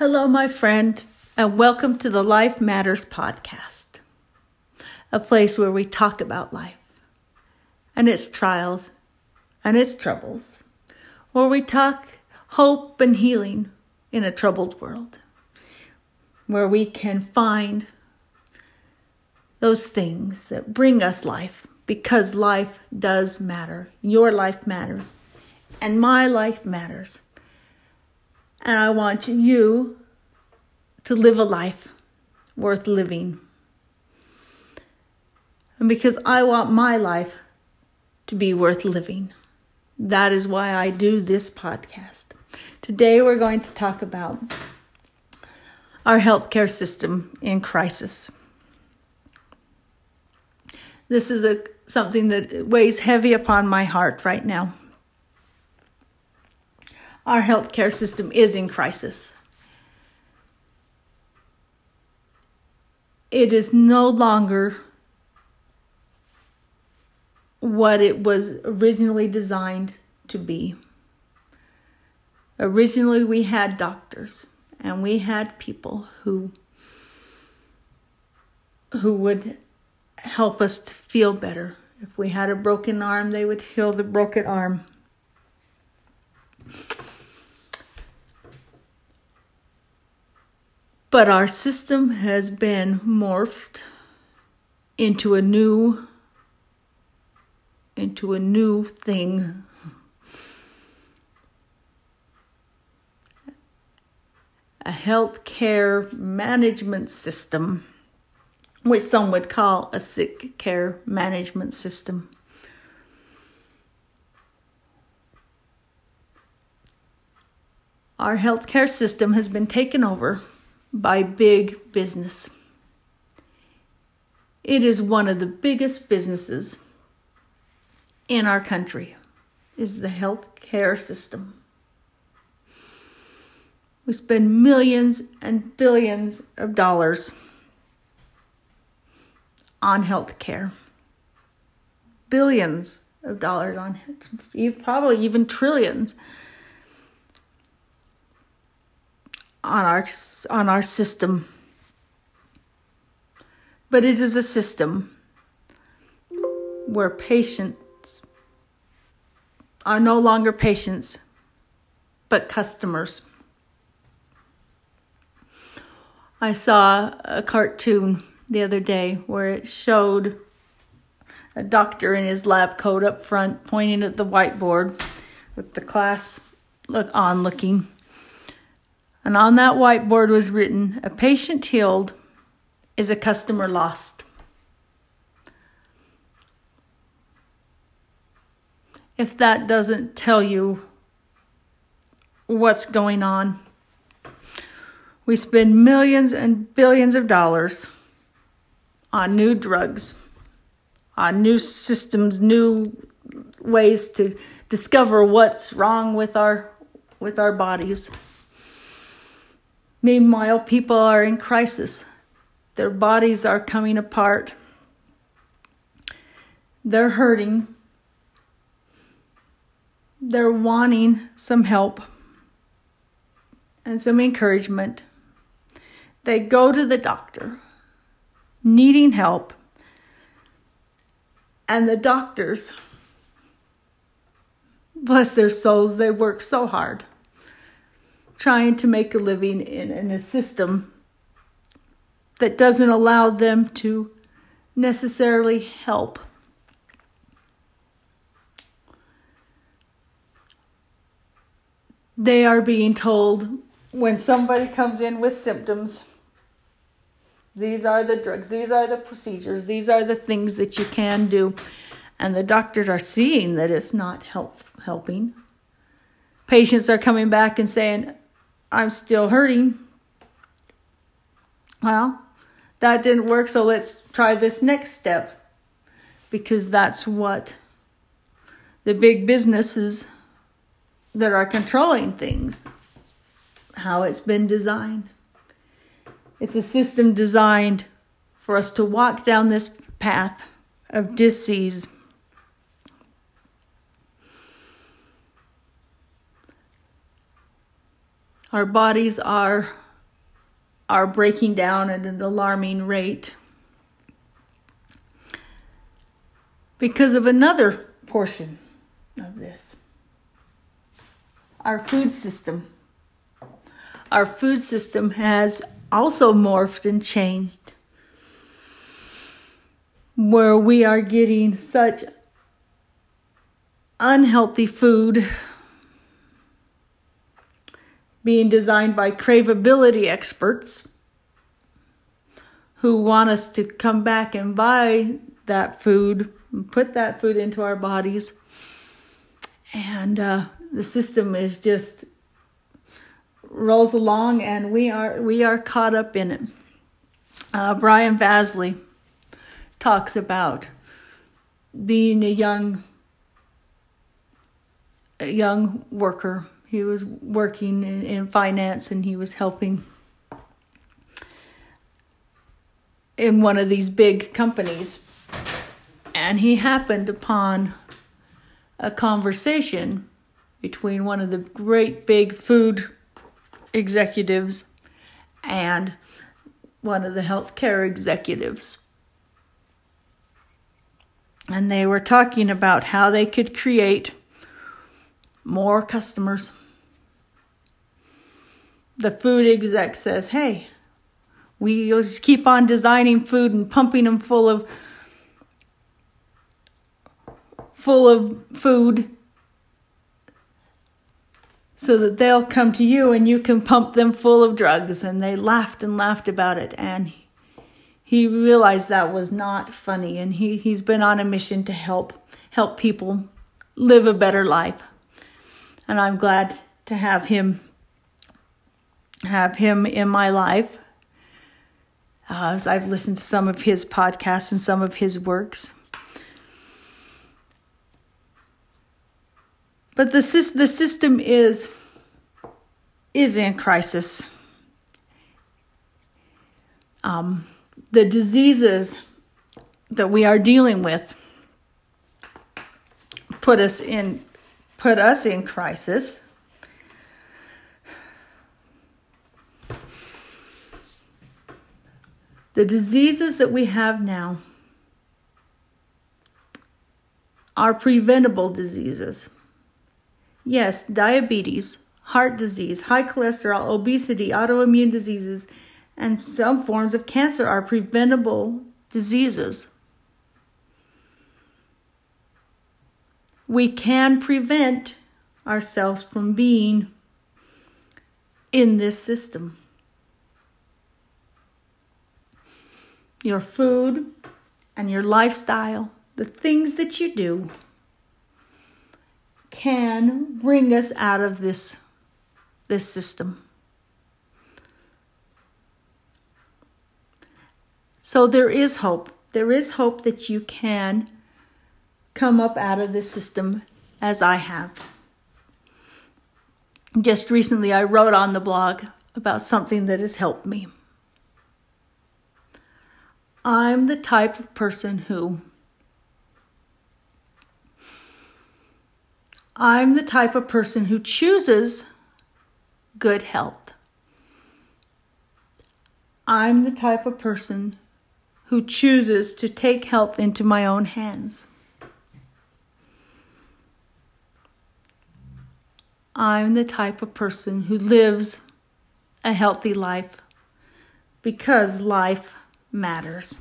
Hello, my friend, and welcome to the Life Matters podcast, a place where we talk about life and its trials and its troubles, where we talk hope and healing in a troubled world, where we can find those things that bring us life because life does matter. Your life matters, and my life matters. And I want you to live a life worth living. And because I want my life to be worth living, that is why I do this podcast. Today we're going to talk about our healthcare system in crisis. This is a something that weighs heavy upon my heart right now. Our healthcare system is in crisis. It is no longer what it was originally designed to be. Originally, we had doctors and we had people who who would help us to feel better. If we had a broken arm, they would heal the broken arm. But our system has been morphed into a new into a new thing. A healthcare management system, which some would call a sick care management system. Our healthcare system has been taken over by big business. It is one of the biggest businesses in our country is the healthcare system. We spend millions and billions of dollars on healthcare. Billions of dollars on it, probably even trillions on our on our system. But it is a system where patients are no longer patients, but customers. I saw a cartoon the other day where it showed a doctor in his lab coat up front pointing at the whiteboard with the class look on looking and on that whiteboard was written A patient healed is a customer lost. If that doesn't tell you what's going on, we spend millions and billions of dollars on new drugs, on new systems, new ways to discover what's wrong with our with our bodies. Meanwhile, people are in crisis. Their bodies are coming apart. They're hurting. They're wanting some help and some encouragement. They go to the doctor needing help, and the doctors, bless their souls, they work so hard trying to make a living in, in a system that doesn't allow them to necessarily help. They are being told when somebody comes in with symptoms, these are the drugs, these are the procedures, these are the things that you can do. And the doctors are seeing that it's not help, helping. Patients are coming back and saying, I'm still hurting. Well, that didn't work, so let's try this next step. Because that's what the big businesses that are controlling things, how it's been designed. It's a system designed for us to walk down this path of disease Our bodies are are breaking down at an alarming rate. Because of another portion of this. Our food system. Our food system has also morphed and changed, where we are getting such unhealthy food being designed by craveability experts who want us to come back and buy that food put that food into our bodies. And uh, the system is just rolls along, and we are we are caught up in it. Uh, Brian Vasley talks about being a young a young worker. He was working in, in finance, and he was helping in one of these big companies and he happened upon a conversation between one of the great big food executives and one of the healthcare executives. And they were talking about how they could create more customers. The food exec says, Hey, we just keep on designing food and pumping them full of full of food so that they'll come to you and you can pump them full of drugs. And they laughed and laughed about it. And he realized that was not funny. And he, he's been on a mission to help help people live a better life. And I'm glad to have him have him in my life. Uh, as I've listened to some of his podcasts and some of his works. But the, the system is, is in crisis. Um, the diseases that we are dealing with put us in put us in crisis. The diseases that we have now are preventable diseases. Yes, diabetes, heart disease, high cholesterol, obesity, autoimmune diseases, and some forms of cancer are preventable diseases. We can prevent ourselves from being in this system. Your food and your lifestyle, the things that you do can bring us out of this, this system. So there is hope. There is hope that you can come up out of this system as I have. Just recently, I wrote on the blog about something that has helped me. I'm the type of person who I'm the type of person who chooses good health. I'm the type of person who chooses to take health into my own hands. I'm the type of person who lives a healthy life because life matters.